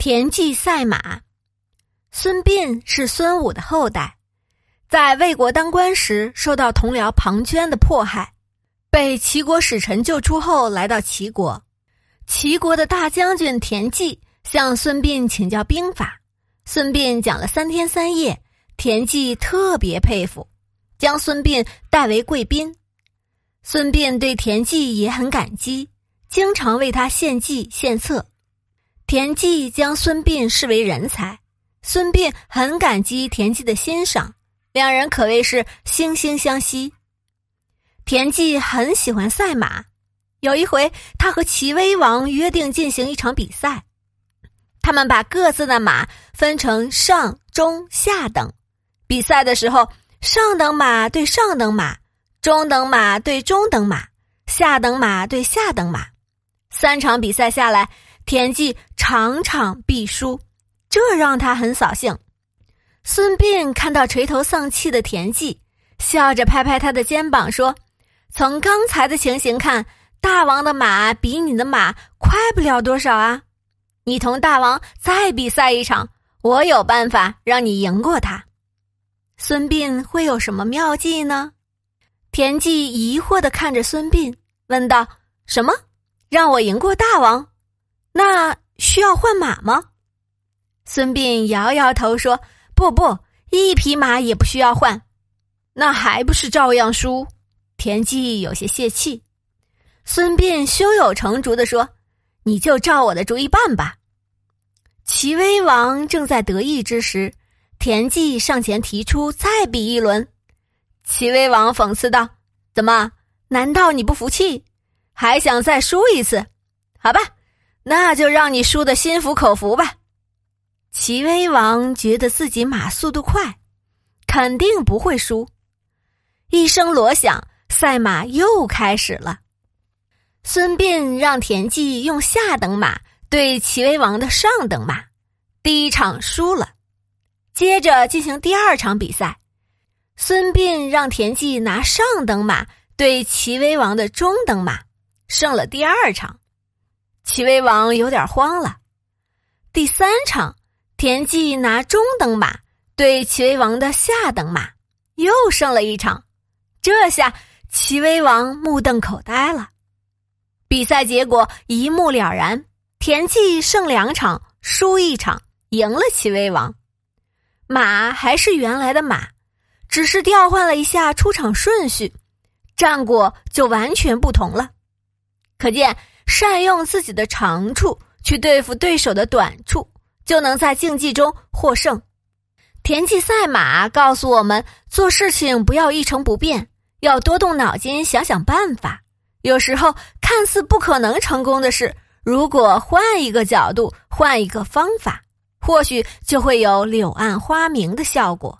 田忌赛马。孙膑是孙武的后代，在魏国当官时受到同僚庞涓的迫害，被齐国使臣救出后来到齐国。齐国的大将军田忌向孙膑请教兵法，孙膑讲了三天三夜，田忌特别佩服，将孙膑带为贵宾。孙膑对田忌也很感激，经常为他献计献策。田忌将孙膑视为人才，孙膑很感激田忌的欣赏，两人可谓是惺惺相惜。田忌很喜欢赛马，有一回他和齐威王约定进行一场比赛，他们把各自的马分成上、中、下等，比赛的时候，上等马对上等马，中等马对中等马，下等马对下等马，三场比赛下来。田忌场场必输，这让他很扫兴。孙膑看到垂头丧气的田忌，笑着拍拍他的肩膀说：“从刚才的情形看，大王的马比你的马快不了多少啊！你同大王再比赛一场，我有办法让你赢过他。”孙膑会有什么妙计呢？田忌疑惑的看着孙膑，问道：“什么？让我赢过大王？”那需要换马吗？孙膑摇摇头说：“不不，一匹马也不需要换。”那还不是照样输？田忌有些泄气。孙膑胸有成竹的说：“你就照我的主意办吧。”齐威王正在得意之时，田忌上前提出再比一轮。齐威王讽刺道：“怎么？难道你不服气，还想再输一次？好吧。”那就让你输的心服口服吧。齐威王觉得自己马速度快，肯定不会输。一声锣响，赛马又开始了。孙膑让田忌用下等马对齐威王的上等马，第一场输了。接着进行第二场比赛，孙膑让田忌拿上等马对齐威王的中等马，胜了第二场。齐威王有点慌了。第三场，田忌拿中等马对齐威王的下等马，又胜了一场。这下齐威王目瞪口呆了。比赛结果一目了然：田忌胜两场，输一场，赢了齐威王。马还是原来的马，只是调换了一下出场顺序，战果就完全不同了。可见。善用自己的长处去对付对手的短处，就能在竞技中获胜。田忌赛马告诉我们，做事情不要一成不变，要多动脑筋想想办法。有时候看似不可能成功的事，如果换一个角度，换一个方法，或许就会有柳暗花明的效果。